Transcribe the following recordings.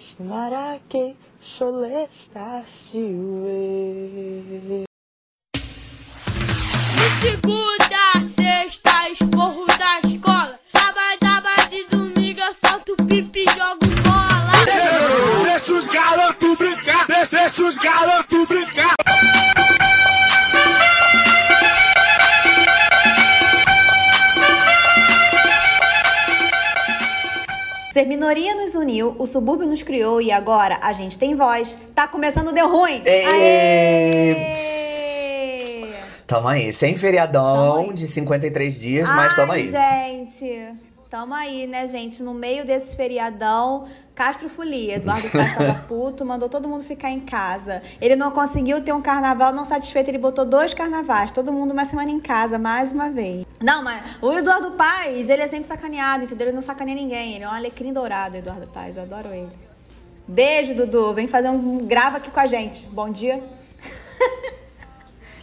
Krishna Rake Solestasiwe. Subúrbio nos criou e agora a gente tem voz. Tá começando Deu Ruim! Aê! Tamo aí, sem feriadão Tamo aí. de 53 dias, mas tamo aí. Ai, gente, tamo aí, né, gente? No meio desse feriadão, Castro Folia. Eduardo Castro tava puto, mandou todo mundo ficar em casa. Ele não conseguiu ter um carnaval não satisfeito, ele botou dois carnavais, todo mundo uma semana em casa, mais uma vez. Não, mas o Eduardo Paes, ele é sempre sacaneado, entendeu? Ele não sacaneia ninguém, ele é um alecrim dourado, Eduardo Paes, eu adoro ele. Beijo, Dudu, vem fazer um grava aqui com a gente. Bom dia.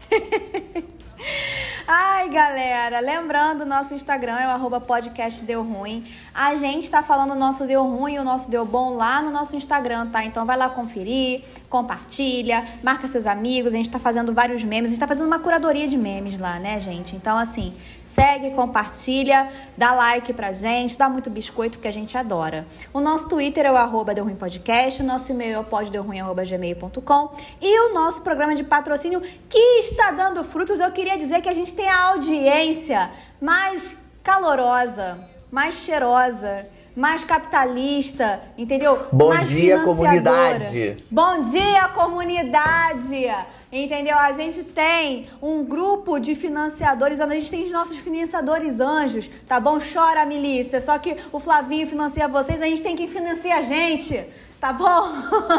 Ai, galera, lembrando, nosso Instagram é o arroba podcast Deu Ruim. A gente tá falando o nosso Deu Ruim e o nosso Deu Bom lá no nosso Instagram, tá? Então vai lá conferir, compartilha, marca seus amigos. A gente tá fazendo vários memes, a gente tá fazendo uma curadoria de memes lá, né, gente? Então, assim, segue, compartilha, dá like pra gente, dá muito biscoito que a gente adora. O nosso Twitter é o arroba Deu Ruim Podcast, o nosso e-mail é o poddeuruim.gmail.com e o nosso programa de patrocínio que está dando frutos. Eu queria dizer que a gente tem a audiência mais calorosa, mais cheirosa, mais capitalista, entendeu? Bom mais dia, comunidade. Bom dia, comunidade! Entendeu? A gente tem um grupo de financiadores, a gente tem os nossos financiadores anjos, tá bom? Chora, milícia. Só que o Flavinho financia vocês, a gente tem que financiar a gente, tá bom?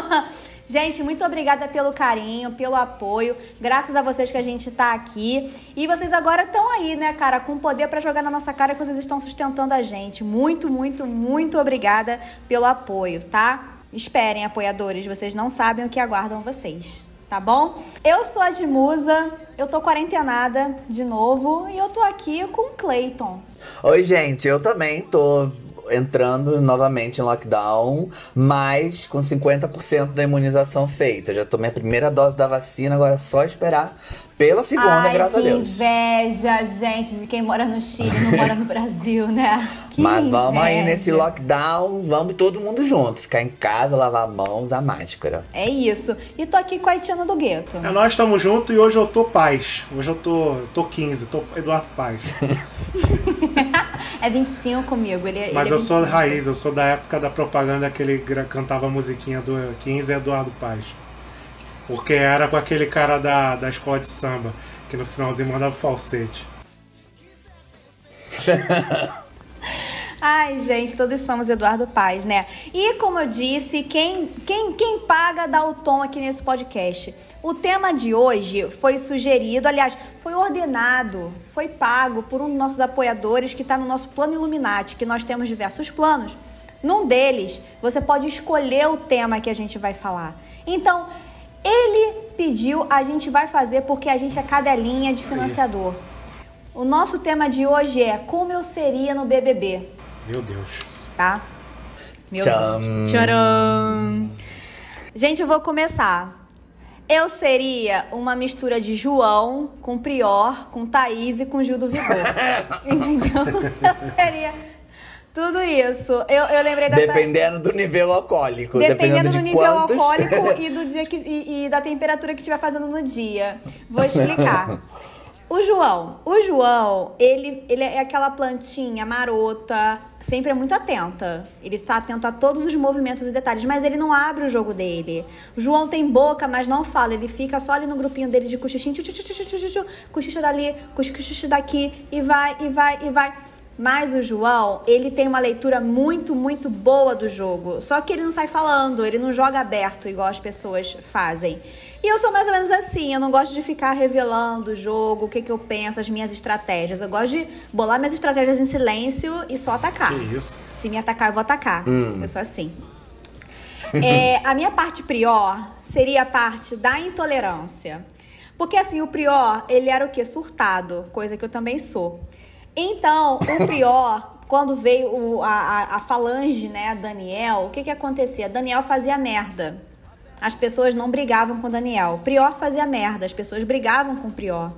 Gente, muito obrigada pelo carinho, pelo apoio. Graças a vocês que a gente tá aqui. E vocês agora estão aí, né, cara, com poder pra jogar na nossa cara que vocês estão sustentando a gente. Muito, muito, muito obrigada pelo apoio, tá? Esperem, apoiadores, vocês não sabem o que aguardam vocês. Tá bom? Eu sou a de Musa, eu tô quarentenada de novo e eu tô aqui com o Clayton. Oi, gente, eu também tô entrando novamente em lockdown, mas com 50% da imunização feita. Já tomei a primeira dose da vacina, agora é só esperar pela segunda, Ai, graças que a Deus. inveja, gente, de quem mora no Chile e não mora no Brasil, né? Que Mas vamos aí inveja. nesse lockdown, vamos todo mundo junto. Ficar em casa, lavar a mão, usar máscara. É isso. E tô aqui com a Itiana do Gueto. É, nós estamos juntos e hoje eu tô paz. Hoje eu tô, tô 15, tô Eduardo Paz. É 25 comigo, ele, ele Mas é eu sou 25. raiz, eu sou da época da propaganda que ele cantava a musiquinha do 15 Eduardo Paz. Porque era com aquele cara da, da escola de samba, que no finalzinho mandava falsete. Ai, gente, todos somos Eduardo Paz, né? E como eu disse, quem, quem, quem paga dá o tom aqui nesse podcast. O tema de hoje foi sugerido, aliás, foi ordenado, foi pago por um dos nossos apoiadores que está no nosso plano Illuminati, que nós temos diversos planos. Num deles, você pode escolher o tema que a gente vai falar. Então, ele pediu, a gente vai fazer porque a gente é cadelinha de financiador. O nosso tema de hoje é como eu seria no BBB Meu Deus. tá? Meu Tcham. Deus. Tcharam! Gente, eu vou começar. Eu seria uma mistura de João com Prior, com Thaís e com Gil do Vigor. Entendeu? Eu seria tudo isso. Eu, eu lembrei da Dependendo do nível alcoólico. Dependendo de do nível quantos... alcoólico e do dia que, e, e da temperatura que estiver fazendo no dia. Vou explicar. O João, o João, ele, ele é aquela plantinha marota, sempre é muito atenta. Ele tá atento a todos os movimentos e detalhes, mas ele não abre o jogo dele. O João tem boca, mas não fala. Ele fica só ali no grupinho dele de cochichinho, tchu, cochicha dali, cochicha daqui, e vai, e vai, e vai. Mas o João, ele tem uma leitura muito, muito boa do jogo. Só que ele não sai falando, ele não joga aberto igual as pessoas fazem. E eu sou mais ou menos assim, eu não gosto de ficar revelando o jogo, o que, que eu penso, as minhas estratégias. Eu gosto de bolar minhas estratégias em silêncio e só atacar. Que isso? Se me atacar, eu vou atacar. Eu sou assim. É, a minha parte prior seria a parte da intolerância. Porque assim, o prior, ele era o quê? Surtado, coisa que eu também sou. Então, o prior, quando veio a, a, a falange, né, a Daniel, o que que acontecia? Daniel fazia merda. As pessoas não brigavam com Daniel. Prior fazia merda, as pessoas brigavam com Prior.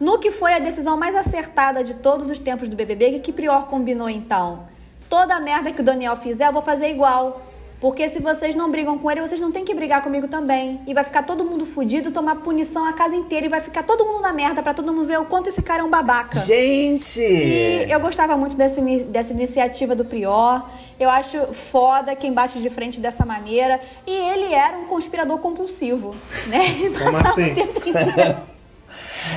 No que foi a decisão mais acertada de todos os tempos do BBB, o que, que Prior combinou então? Toda a merda que o Daniel fizer, eu vou fazer igual. Porque se vocês não brigam com ele, vocês não têm que brigar comigo também. E vai ficar todo mundo fudido, tomar punição a casa inteira e vai ficar todo mundo na merda pra todo mundo ver o quanto esse cara é um babaca. Gente! E eu gostava muito dessa, dessa iniciativa do Prior. Eu acho foda quem bate de frente dessa maneira. E ele era um conspirador compulsivo, né? Ele Como passava assim? o tempo inteiro-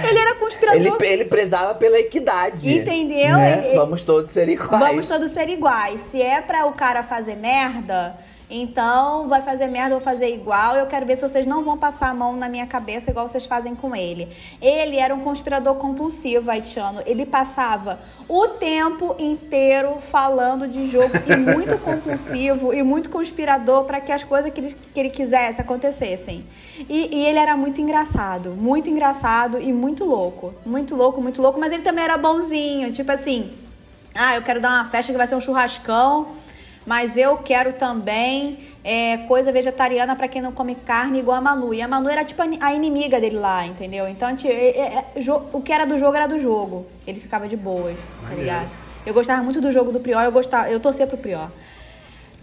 Ele era conspirador Ele, ele prezava pela equidade. Entendeu? né? Ele- Vamos todos ser iguais. Vamos todos ser iguais. Se é pra o cara fazer merda, então vai fazer merda, vou fazer igual. Eu quero ver se vocês não vão passar a mão na minha cabeça igual vocês fazem com ele. Ele era um conspirador compulsivo, haitiano. Ele passava o tempo inteiro falando de jogo e muito compulsivo e muito conspirador para que as coisas que ele, que ele quisesse acontecessem. E, e ele era muito engraçado, muito engraçado e muito louco. Muito louco, muito louco, mas ele também era bonzinho, tipo assim. Ah, eu quero dar uma festa que vai ser um churrascão, mas eu quero também é, coisa vegetariana pra quem não come carne igual a Manu. E a Manu era tipo a ni- a inimiga dele lá, entendeu? Então, a gente- é- é- é, o que era do jogo era do jogo. Ele ficava de boa, tá ligado? Eu gostava muito do jogo do Prior, eu, gostava, eu torcia pro Prior.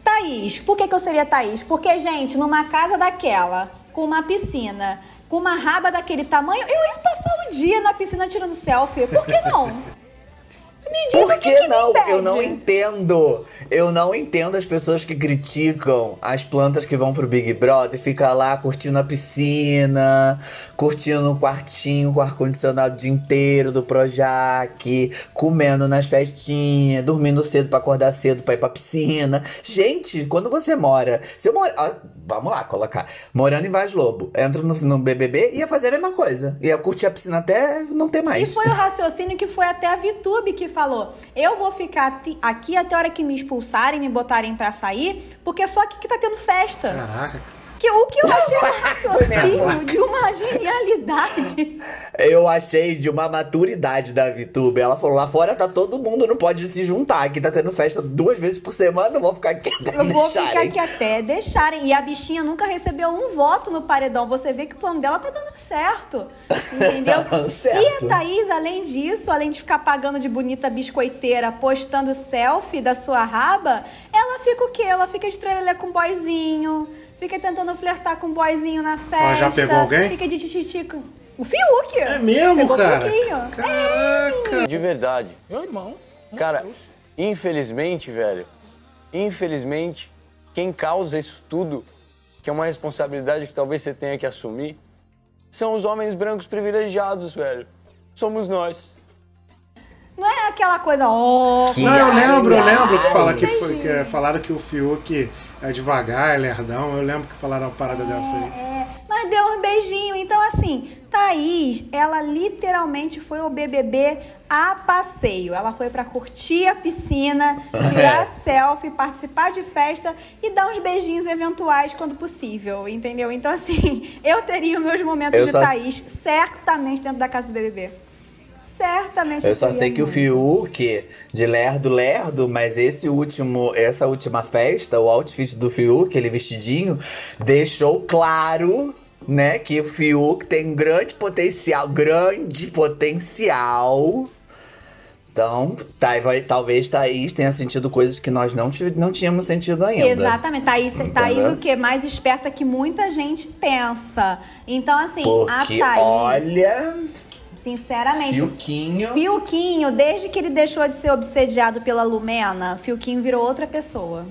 Thaís, por que, que eu seria Thaís? Porque, gente, numa casa daquela, com uma piscina, com uma raba daquele tamanho, eu ia passar o dia na piscina tirando selfie. Por que não? Me diz Por que, que, que não? Eu não entendo. Eu não entendo as pessoas que criticam as plantas que vão pro Big Brother, fica lá curtindo a piscina, curtindo o quartinho com ar-condicionado o dia inteiro do Projac, comendo nas festinhas, dormindo cedo pra acordar cedo pra ir pra piscina. Gente, quando você mora. Se eu moro. Vamos lá, colocar. Morando em Vaz Lobo, entro no, no BBB ia fazer a mesma coisa. Ia curtir a piscina até não ter E mais. foi o raciocínio que foi até a Vitube que falou: eu vou ficar aqui até a hora que me expulsarem, me botarem pra sair, porque só aqui que tá tendo festa. Caraca. Que, o que eu achei um raciocínio de uma genialidade. Eu achei de uma maturidade da VTube. Ela falou: lá fora tá todo mundo, não pode se juntar. Aqui tá tendo festa duas vezes por semana, eu vou ficar aqui até Eu vou deixarem. ficar aqui até deixarem. E a bichinha nunca recebeu um voto no paredão. Você vê que o plano dela tá dando certo. Entendeu? Tá certo. E a Thaís, além disso, além de ficar pagando de bonita biscoiteira, postando selfie da sua raba, ela fica o quê? Ela fica estrela com boyzinho, fica tentando flertar com o boyzinho na festa. Ela já pegou alguém? Fica de tititi com. O Fiuk! É mesmo, Pegou o cara? Fiuquinho. Caraca. De verdade. Meu irmão. Cara, infelizmente, velho, infelizmente, quem causa isso tudo, que é uma responsabilidade que talvez você tenha que assumir, são os homens brancos privilegiados, velho. Somos nós. Não é aquela coisa, ó. Que Não, eu lembro, eu lembro que, fala que, foi, que é, falaram que o Fiuk é devagar, é lerdão. Eu lembro que falaram uma parada dessa aí. É, mas deu um beijinho. Então, assim, Thaís, ela literalmente foi ao BBB a passeio. Ela foi pra curtir a piscina, tirar selfie, participar de festa e dar uns beijinhos eventuais quando possível, entendeu? Então, assim, eu teria os meus momentos Eu de só- Thaís certamente dentro da casa do BBB. Certamente. Eu só sei que o. Fiuk, de lerdo, lerdo, mas esse último, essa última festa, o outfit do Fiuk, ele vestidinho, deixou claro, né, que o Fiuk tem grande potencial, grande potencial. Então, tá, vai- talvez Thaís tenha sentido coisas que nós não, não tínhamos sentido ainda. Exatamente. Thaís, Thaís o quê? Mais esperta que muita gente pensa. Então, assim, Porque, a Thaís, olha, sinceramente, Fiuquinho... Fiuquinho, desde que ele deixou de ser obsediado pela Lumena, Fiuquinho virou outra pessoa.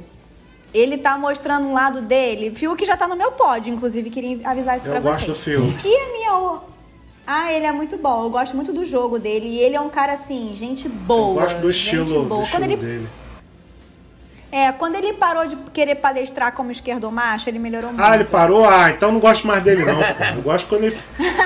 Ele tá mostrando um lado dele. Fiuk já tá no meu pódio, inclusive, queria avisar isso Eu pra gosto do vocês. Fiuk. E a minha. o- Ah, ele é muito bom. Eu gosto muito do jogo dele. E ele é um cara assim, gente boa. Eu gosto do gente estilo, boa. do Quando estilo ele dele. É, quando ele parou de querer palestrar como esquerdo macho, ele melhorou muito. Ah, ele parou? Ah, então não gosto mais dele não, pô. Eu gosto quando ele,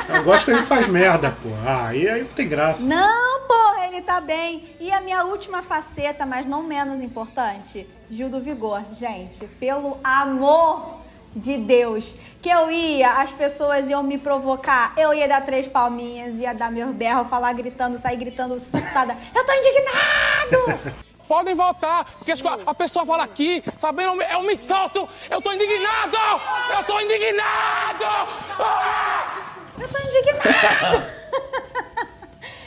eu gosto quando ele faz merda, pô. Ah, aí, aí não tem graça. Não, porra, ele tá bem. E a minha última faceta, mas não menos importante, Gil do Vigor. Gente, pelo amor de Deus, que eu ia, as pessoas iam me provocar, eu ia dar três palminhas, ia dar meu berro, falar gritando, sair gritando surtada. Eu tô indignado! Podem voltar, porque a pessoa fala aqui, sabendo, eu me solto, eu tô indignado! Eu tô indignado! Ah! Eu tô indignada.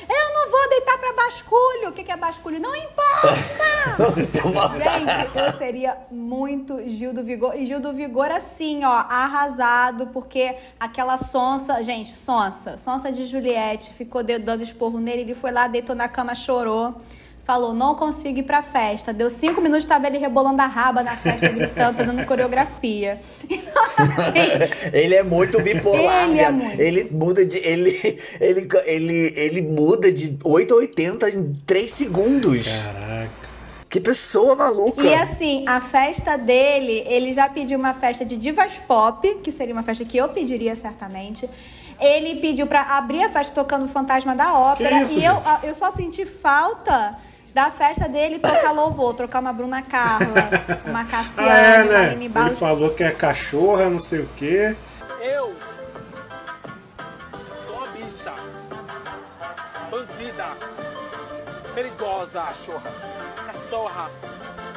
Eu não vou deitar pra basculho. O que é basculho? Não importa! Gente, eu seria muito Gil do Vigor. E Gil do Vigor, assim, ó, arrasado, porque aquela sonsa. Gente, sonsa. Sonsa de Juliette ficou dando esporro nele. Ele foi lá, deitou na cama, chorou. Falou, não consigo ir pra festa. Deu cinco minutos, tava ele rebolando a raba na festa, gritando, fazendo coreografia. Então, assim, Ele é muito bipolar, Ele é muito. Ele muda de. Ele, ele, ele, ele muda de 8 a 80 em 3 segundos. Caraca. Que pessoa maluca. E assim, a festa dele, ele já pediu uma festa de divas pop, que seria uma festa que eu pediria certamente. Ele pediu pra abrir a festa tocando o Fantasma da Ópera. Que isso, e eu, gente? eu só senti falta da festa dele tocar louvor, trocar uma Bruna Carla, uma Cassiane, Ah, é, né? Ele falou que é cachorra, não sei o quê. Eu sou uma bicha, bandida, perigosa, chorra, cachorra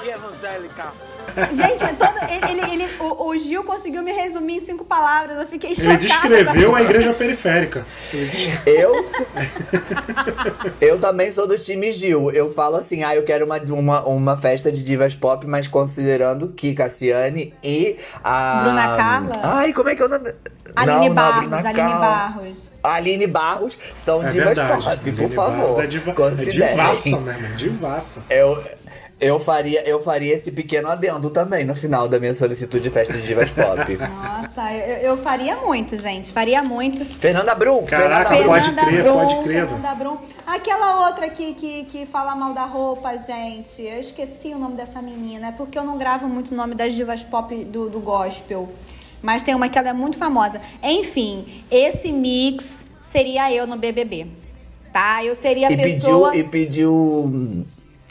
e evangélica. Gente, todo, ele, ele- ele- o, o Gil conseguiu me resumir em cinco palavras. Eu fiquei chocada. Ele descreveu a igreja periférica. Eu, eu também sou do time Gil. Eu falo assim, ah, eu quero uma, uma, uma festa de divas pop, mas considerando que Cassiane e a. Bruna Carla? Ai, como é que é o nome? Aline Não, não, Barros, Bruna Aline Carla. Barros. Aline Barros são É divas verdade. pop, Aline por favor. Barros É, diva, é Considerem. divaça, né, mano? Divaça. Eu, eu, faria, eu faria esse pequeno adendo também no final da minha solicitude de festa de divas pop. Nossa, eu, eu faria muito, gente. Faria muito. Fernanda Brum! Caraca, Fernanda Brum. pode Fernanda crer, Brum, pode crer, Fernanda Brum. Aquela outra que, que, que fala mal da roupa, gente. Eu esqueci o nome dessa menina. É porque eu não gravo muito o nome das divas pop do, do gospel. Mas tem uma que ela é muito famosa. Enfim, esse mix seria eu no BBB. Tá? Eu seria a E pessoa... pediu, e pediu hum,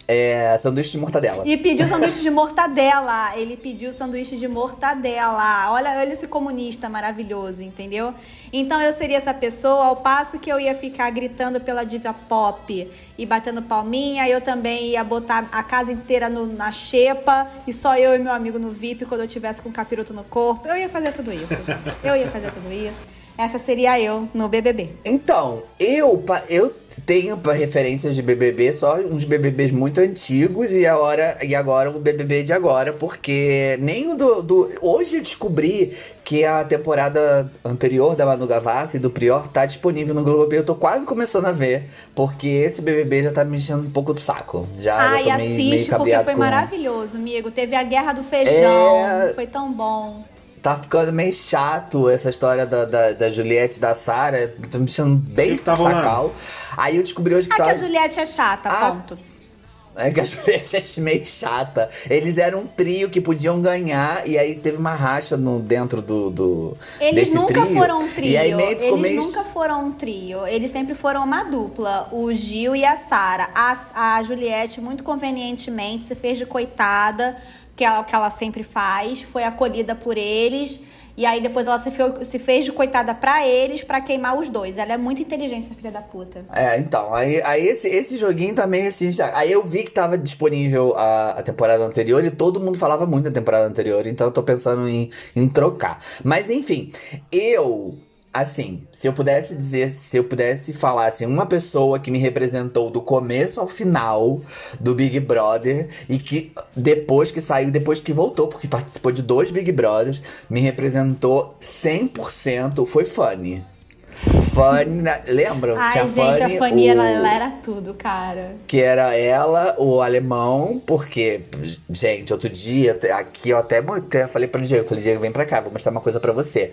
é, sanduíche de mortadela. E pediu sanduíche de mortadela. Ele pediu sanduíche de mortadela. Olha, olha esse comunista maravilhoso, entendeu? Então eu seria essa pessoa, ao passo que eu ia ficar gritando pela diva pop e batendo palminha, eu também ia botar a casa inteira no- na xepa e só eu e meu amigo no VIP quando eu tivesse com capiroto no corpo. Eu ia fazer tudo isso, gente. Eu ia fazer tudo isso. Essa seria eu no BBB. Então, eu, eu tenho referências de BBB só uns BBBs muito antigos e agora, e agora o BBB de agora, porque nem o do, do- Hoje eu descobri que a temporada anterior da Manu Gavassi e do Prior tá disponível no Globoplay. Eu tô quase começando a ver, porque esse BBB já tá me enchendo um pouco do saco. Já, já Ai, tô meio, meio assiste, porque cabreado foi com- maravilhoso, amigo. Teve a Guerra do Feijão, É. foi tão bom. Tá ficando meio chato essa história da, da, da Juliette e da Sara. Tô me achando bem Que que tá sacal. Aí eu descobri hoje que Ah, que a Juliette é chata, Ah, ponto. É que a Juliette é meio chata. Eles eram um trio que podiam ganhar, e aí teve uma racha no, dentro do, do Eles desse nunca trio. foram um trio. E aí meio ficou Eles meio. nunca foram um trio. Eles sempre foram uma dupla. O Gil e a Sara. A, a Juliette, muito convenientemente, se fez de coitada, que é o que ela sempre faz. Foi acolhida por eles. E aí depois ela se, fe- se fez de coitada pra eles, pra queimar os dois. Ela é muito inteligente, essa filha da puta. É, então, aí, aí esse, esse joguinho também, assim, já- aí eu vi que tava disponível a, a temporada anterior e todo mundo falava muito da temporada anterior, então eu tô pensando em, em trocar. Mas enfim, eu, assim, se eu pudesse dizer, se eu pudesse falar, assim, uma pessoa que me representou do começo ao final do Big Brother e que depois que saiu, depois que voltou, porque participou de dois Big Brothers, me representou 100%, foi Fanny. Fanny, lembram? Ai, Tinha gente, Fanny, a Fanny, o- ela, ela era tudo, cara. que era ela, o alemão, porque, gente, outro dia, aqui eu até, até falei pro Diego, falei, Diego, vem pra cá, vou mostrar uma coisa pra você.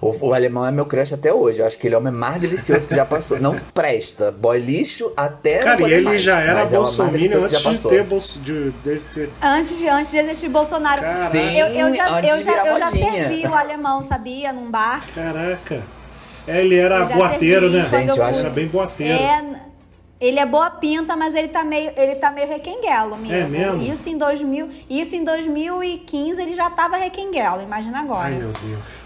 O, o alemão é meu crush até hoje, eu acho que ele é o homem mais delicioso que já passou. Não presta, boy lixo até. Cara, e ele mais, já era é o bolsominion delicioso que antes já de passou. ter, bolso, de, de ter Antes de, antes de existir Bolsonaro. Caraca. Eu, eu já, Sim, eu já, virar eu já servi o alemão, sabia? Num bar. Caraca. É, ele era boateiro, né? Gente, eu acho- Era bem boateiro. É, ele é boa pinta, mas ele tá meio, ele tá meio requenguelo, amigo. É mesmo? Isso em 2000, isso em 2015 ele já tava requenguelo, imagina agora. Ai, meu Deus.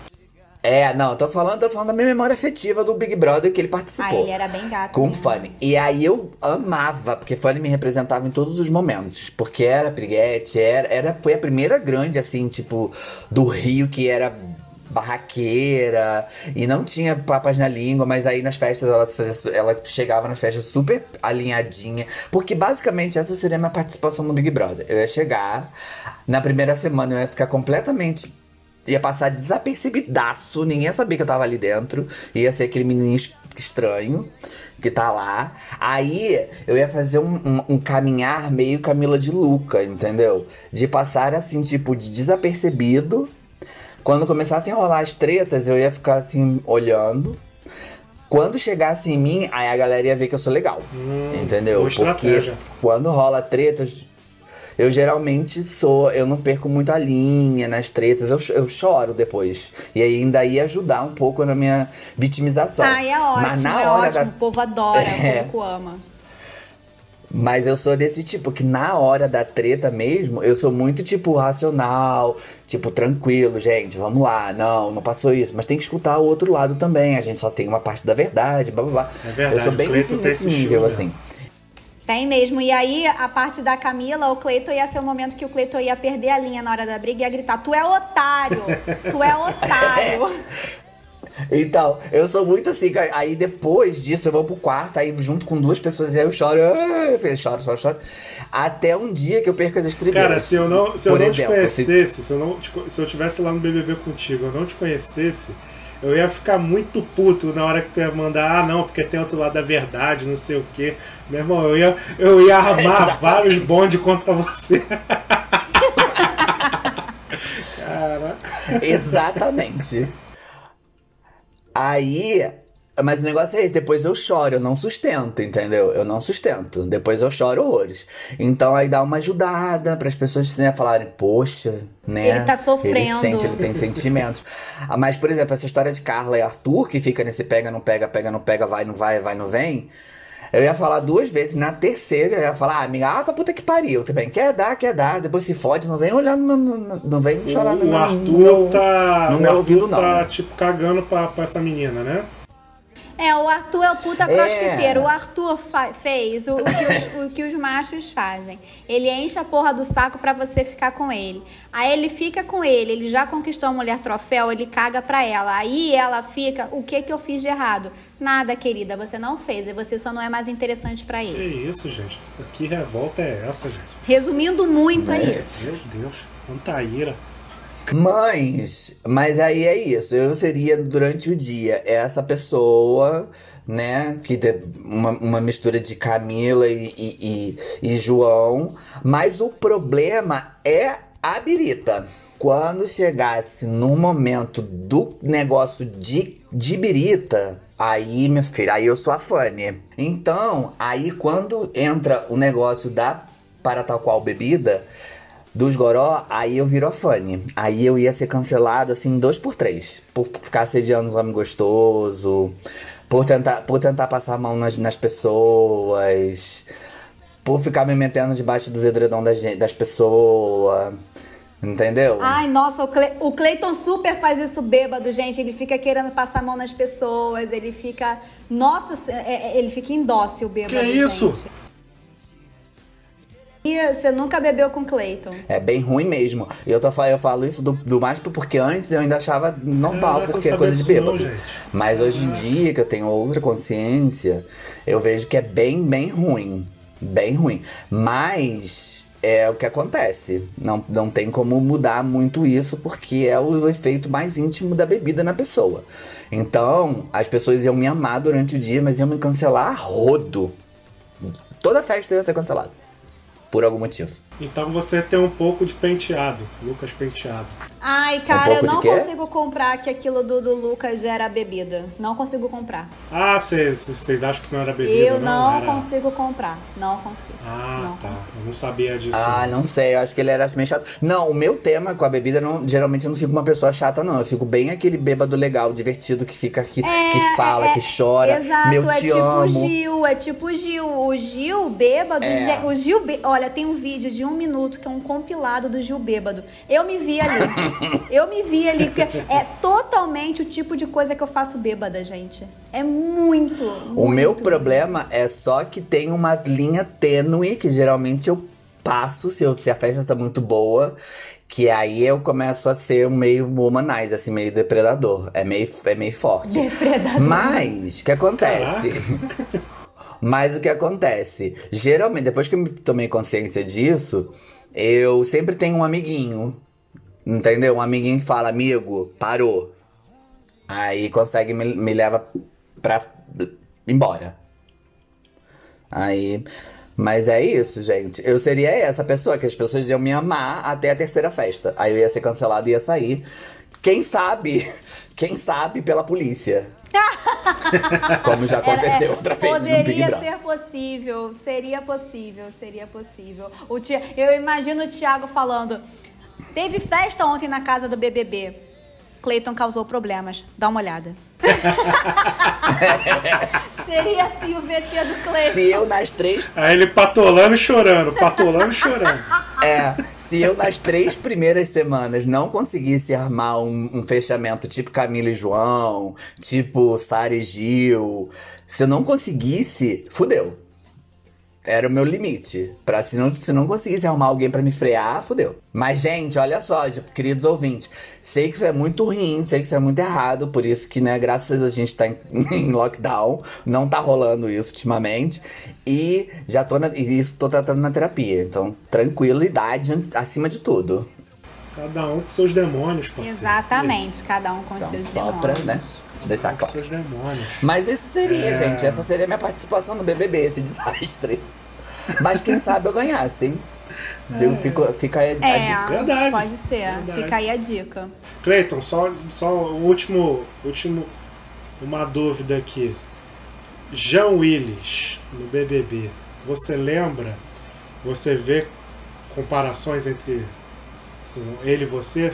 É, não, tô falando, tô falando da minha memória afetiva do Big Brother que ele Ah, participou. ele era bem gato. Com mesmo. Fanny. E aí eu amava, porque Fanny me representava em todos os momentos. Porque era Piriguete, era, era, foi a primeira grande, assim, tipo, do Rio que era barraqueira e não tinha papas na língua, mas aí nas festas ela, fazia ela chegava nas festas super alinhadinha. Porque basicamente essa seria a minha participação no Big Brother. Eu ia chegar, na primeira semana eu ia ficar completamente ia passar desapercebidaço, ninguém ia saber que eu tava ali dentro, ia ser aquele menino es- estranho que tá lá. Aí eu ia fazer um, um- um caminhar meio Camila de Luca, entendeu? De passar assim, tipo, de desapercebido. Quando começassem a rolar as tretas, eu ia ficar assim, olhando. Quando chegasse em mim, aí a galera ia ver que eu sou legal. entendeu? boa Porque estratégia. quando rola tretas, eu geralmente sou. Eu não perco muito a linha nas tretas, eu, eu choro depois. E aí ainda ia ajudar um pouco na minha vitimização. Ai, é ótimo, Mas na é hora ótimo. da- O povo adora, É. o público ama. Mas eu sou desse tipo, que na hora da treta mesmo, eu sou muito, tipo, racional, tipo, tranquilo, gente, vamos lá, não, não passou isso. Mas tem que escutar o outro lado também, a gente só tem uma parte da verdade, blá blá blá. É verdade, eu sou bem nesse, nesse esse nível, assim. Tem mesmo. E aí, a parte da Camila, o Cleiton ia ser o momento que o Cleiton ia perder a linha na hora da briga e ia gritar: Tu é otário! Tu é otário! Então, eu sou muito assim, aí depois disso eu vou pro quarto, aí junto com duas pessoas, e aí eu choro, eu choro, choro, choro. Até um dia que eu perco as estribeiras. Cara, se eu não, se eu não exemplo, te se- conhecesse, se, eu não te, se eu tivesse lá no BBB contigo, eu não te conhecesse, eu ia ficar muito puto na hora que tu ia mandar, ah, não, porque tem outro lado da verdade, não sei o quê. Meu irmão, eu ia, eu ia armar Exatamente. vários bondes contra você. Cara, Exatamente. Aí. Mas o negócio é esse, depois eu choro, eu não sustento, entendeu? Eu não sustento. Depois eu choro horrores. Então aí dá uma ajudada para as pessoas né, falarem, poxa, né? Ele tá sofrendo. Ele sente, ele tem sentimentos. Mas, por exemplo, essa história de Carla e Arthur, que fica nesse pega, não pega, pega, não pega, vai, não vai, vai, não vem. Eu ia falar duas vezes. Na terceira, eu ia falar, ah, amiga, ah, pra puta que pariu também. Quer dar, quer dar. Depois se fode, não vem olhando, no- no- não vem chorar o no Arthur tá. no o meu Arthur ouvido, não. tá, tipo, cagando pra, pra essa menina, né? É, o Arthur é o puta É. crossfiteiro. O Arthur fez o, o que os, o que os machos fazem. Ele enche a porra do saco pra você ficar com ele. Aí ele fica com ele, ele já conquistou a mulher troféu, ele caga pra ela. Aí ela fica, o que que eu fiz de errado? Nada, querida, você não fez, e você só não é mais interessante pra Que ele. isso, gente? Que revolta é essa, gente? Resumindo muito, é É isso. Meu Deus, quanta ira. Mas, mas aí é isso. Eu seria durante o dia essa pessoa, né? Que de- uma, uma mistura de Camila e, e, e- e João. Mas o problema é a birita. Quando chegasse no momento do negócio de, de birita, aí, minha filha, aí eu sou a Fanny. Então, aí quando entra o negócio da para tal qual bebida, dos goró, aí eu viro a Fanny. Aí eu ia ser cancelado assim, dois por três. Por ficar assediando os homens gostosos, por tentar, por tentar passar a mão nas, nas pessoas, por ficar me metendo debaixo dos edredom das, das pessoas. Entendeu? Ai, nossa, o, Cle... o Cleiton super faz isso bêbado, gente. Ele fica querendo passar a mão nas pessoas, ele fica. Nossa, é- é- ele fica indócil bêbado. Que isso? gente. Você nunca bebeu com Cleiton. É bem ruim mesmo. E eu, tô, eu falo isso do, do mais porque antes eu ainda achava normal, Caraca, porque é coisa de bêbado. não. Mas hoje em dia, que eu tenho outra consciência, eu vejo que é bem, bem ruim. Bem ruim. Mas é o que acontece. Não, não tem como mudar muito isso, porque é o efeito mais íntimo da bebida na pessoa. Então, as pessoas iam me amar durante o dia, mas iam me cancelar a rodo. Toda festa ia ser cancelada. Por algum motivo. Então você tem um pouco de penteado, Lucas Penteado. Ai, cara, pouco eu não quê? consigo comprar que aquilo do, do Lucas era bebida. Não consigo comprar. Ah, vocês acham que não era bebida? eu não, era... consigo comprar. Não consigo. Ah, não tá. consigo. Eu não sabia disso. Ah, não sei, eu acho que ele era meio chato. Não, o meu tema com a bebida, não, geralmente eu não fico uma pessoa chata, não. Eu fico bem aquele bêbado legal, divertido, que fica aqui, que fala, é- que chora. Exato, meu é te tipo o amo. Gil, é tipo o Gil. O Gil bêbado. É. O Gil, olha, tem um vídeo de um minuto que é um compilado do Gil bêbado. Eu me vi ali. Eu me vi ali, que é totalmente o tipo de coisa que eu faço bêbada, gente. É muito, O muito. meu problema é só que tem uma linha tênue que geralmente eu passo se, eu- se a festa está muito boa. Que aí eu começo a ser um meio womanizer, assim, meio depredador. É meio, é meio forte. Depredador. Mas, o que acontece? Mas o que acontece? Geralmente, depois que eu me tomei consciência disso, eu sempre tenho um amiguinho. Entendeu? Um amiguinho que fala, amigo, parou. Aí consegue me, me leva pra embora. Aí. Mas é isso, gente. Eu seria essa pessoa que as pessoas iam me amar até a terceira festa. Aí eu ia ser cancelado e ia sair. Quem sabe? Quem sabe pela polícia. Como já aconteceu é, outra vez no Big Poderia ser possível, seria possível, seria possível. O Tia- eu imagino o Thiago falando: teve festa ontem na casa do BBB. Cleiton causou problemas. Dá uma olhada. seria assim o VT do Cleiton. Se eu nas três Aí ele patolando e chorando, patolando e chorando. É, se eu nas três primeiras semanas não conseguisse armar um, um fechamento tipo Camila e João, tipo Sara e Gil, se eu não conseguisse, fudeu. Era o meu limite. Pra se não, se não conseguisse arrumar alguém pra me frear, fudeu. Mas, gente, olha só, de- queridos ouvintes. Sei que isso é muito ruim, sei que isso é muito errado. Por isso que, né, graças a Deus a gente tá em, em lockdown. Não tá rolando isso ultimamente. E já tô na, e isso tô tratando na terapia. Então, tranquilidade acima de tudo. Cada um com seus demônios, parceiro. Exatamente, cada um com Então, seus só demônios. pra, né, deixar Com claro. seus demônios. Mas isso seria, É. gente. Essa seria a minha participação no BBB, esse desastre. Mas quem sabe eu ganhasse, hein? Eu fico, fica aí a É, dica. Verdade. pode ser. Verdade. Fica aí a dica. Cleiton, só, só o último, último. Uma dúvida aqui. Jean Willis, no BBB. Você lembra? Você vê comparações entre ele e você?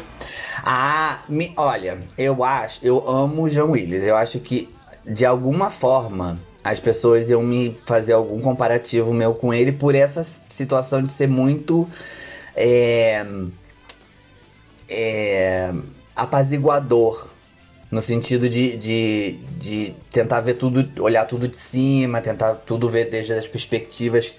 Ah, me, olha, eu acho, eu amo o John Willis. Eu acho que, de alguma forma, as pessoas iam me fazer algum comparativo meu com ele por essa situação de ser muito. É, é, apaziguador. No sentido de, de, de tentar ver tudo, olhar tudo de cima, tentar tudo ver desde as perspectivas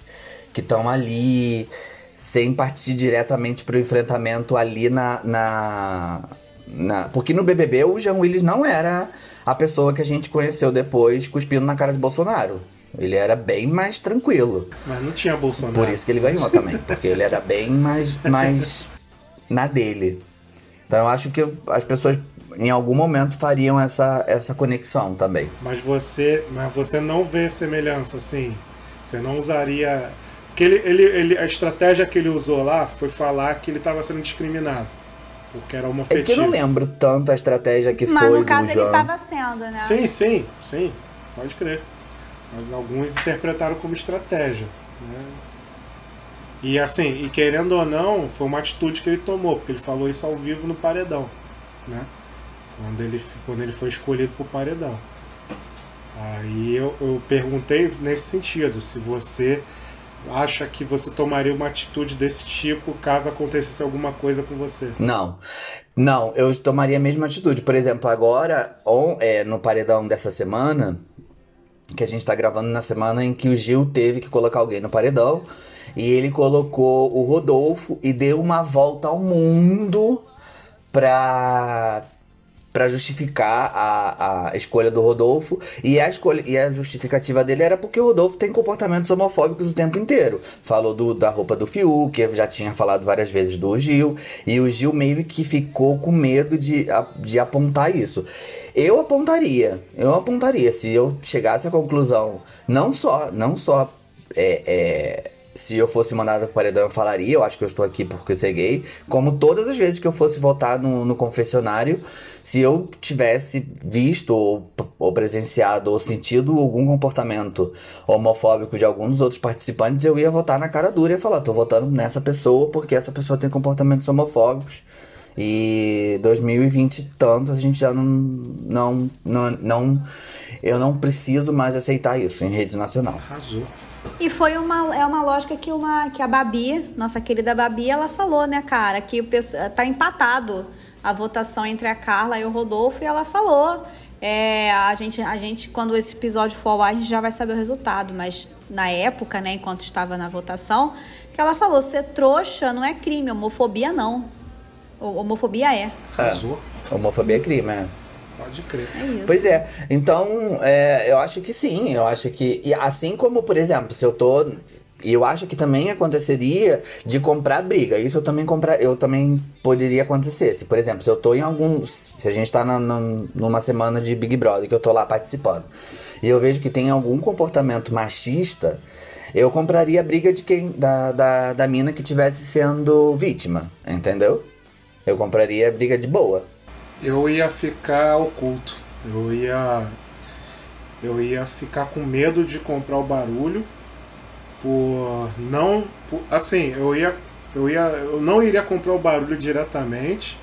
que estão ali, sem partir diretamente pro enfrentamento ali na, na, na- Porque no BBB o Jean Willis não era a pessoa que a gente conheceu depois cuspindo na cara de Bolsonaro. Ele era bem mais tranquilo. Mas não tinha Bolsonaro. Por isso que ele ganhou também. Porque ele era bem mais, mais na dele. Então eu acho que as pessoas em algum momento fariam essa, essa conexão também. Mas você, mas você não vê semelhança assim. Você não usaria. Porque ele, ele, ele, a estratégia que ele usou lá foi falar que ele estava sendo discriminado. Porque era É homofetivo. que eu não lembro tanto a estratégia que Mas foi no caso do ele Jean. tava sendo, né? Sim, sim, sim. Pode crer. Mas alguns interpretaram como estratégia. Né? E assim, e querendo ou não, foi uma atitude que ele tomou, porque ele falou isso ao vivo no paredão. Né? Quando, ele, quando ele foi escolhido pro paredão. Aí eu, eu perguntei nesse sentido, se você acha que você tomaria uma atitude desse tipo caso acontecesse alguma coisa com você. Não. Não, eu tomaria a mesma atitude. Por exemplo, agora, on- é, no paredão dessa semana, que a gente tá gravando na semana em que o Gil teve que colocar alguém no paredão. E ele colocou o Rodolfo e deu uma volta ao mundo pra, pra justificar a, a escolha do Rodolfo. E a, escolha, e a justificativa dele era porque o Rodolfo tem comportamentos homofóbicos o tempo inteiro. Falou do, da roupa do Fiuk, que já tinha falado várias vezes do Gil. E o Gil meio que ficou com medo de, de apontar isso. Eu apontaria, eu apontaria. Se eu chegasse à conclusão, não só, não só é, é, se eu fosse mandado pro paredão, eu falaria, eu acho que eu estou aqui porque eu ser gay. Como todas as vezes que eu fosse votar no, no confessionário, se eu tivesse visto ou, ou presenciado ou sentido algum comportamento homofóbico de algum dos outros participantes, eu ia votar na cara dura e falar, tô votando nessa pessoa porque essa pessoa tem comportamentos homofóbicos. E 2020 e tanto, a gente já não, não, não, não. Eu não preciso mais aceitar isso em rede nacional. Arrasou. E foi uma, é uma lógica que, uma, que a Babi, nossa querida Babi, ela falou, né, cara? Que o pessoal, tá empatado. a votação entre a Carla e o Rodolfo e ela falou. É, a, gente, a gente, quando esse episódio for ao ar, a gente já vai saber o resultado, mas na época, né, enquanto estava na votação, que ela falou: ser trouxa não é crime, homofobia não. Homofobia é. Arrasou. Homofobia é crime, é. Pode crer. É isso. Pois é, então é, eu acho que sim, eu acho que. E assim como, por exemplo, se eu tô. E eu acho que também aconteceria de comprar briga. Isso eu também comprar, eu também poderia acontecer. Se, por exemplo, se eu tô em algum. Se a gente tá na- na- numa semana de Big Brother que eu tô lá participando. E eu vejo que tem algum comportamento machista, eu compraria a briga de quem. Da, da, da mina que tivesse sendo vítima. Entendeu? Eu compraria a briga de boa. Eu ia ficar oculto. Eu ia. Eu ia ficar com medo de comprar o barulho. Por não. por- assim, eu ia. Eu ia. Eu não iria comprar o barulho diretamente.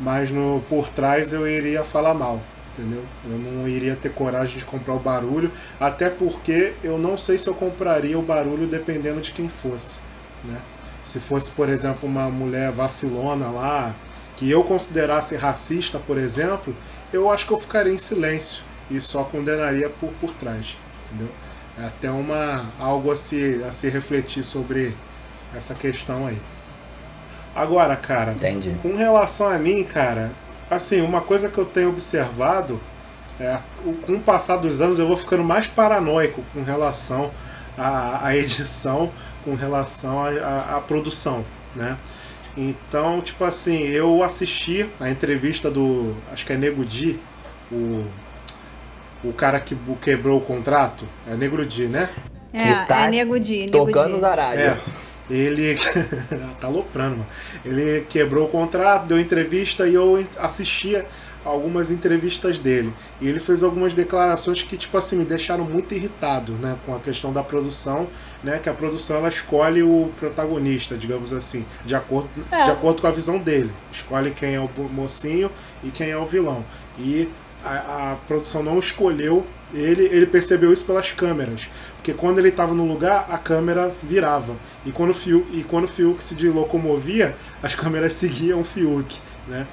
Mas no, por trás eu iria falar mal. Entendeu? Eu não iria ter coragem de comprar o barulho. Até porque eu não sei se eu compraria o barulho dependendo de quem fosse. Né? Se fosse, por exemplo, uma mulher vacilona lá, que eu considerasse racista, por exemplo, eu acho que eu ficaria em silêncio e só condenaria por, por trás. Entendeu? É até uma, algo a se, a se refletir sobre essa questão aí. Agora, cara, Entendi. com relação a mim, cara, assim, uma coisa que eu tenho observado é, com o passar dos anos eu vou ficando mais paranoico com relação à, à edição, com relação à, à- à produção, né? Então, tipo assim, eu assisti a entrevista do, acho que é Nego Di, o, o cara que quebrou o contrato, é Negro Di, né? É, que tá é Nego Di. Tocando os aralhos. É, ele tá aloprando, mano. Ele quebrou o contrato, deu entrevista e eu assistia algumas entrevistas dele. E ele fez algumas declarações que, tipo assim, me deixaram muito irritado, né? Com a questão da produção, né? Que a produção ela escolhe o protagonista, digamos assim, de acordo, É. de acordo com a visão dele. Escolhe quem é o mocinho e quem é o vilão. E a, a produção não escolheu ele, ele percebeu isso pelas câmeras. Porque quando ele estava no lugar, a câmera virava. E quando o Fiuk, e quando o Fiuk se locomovia, as câmeras seguiam o Fiuk. Né?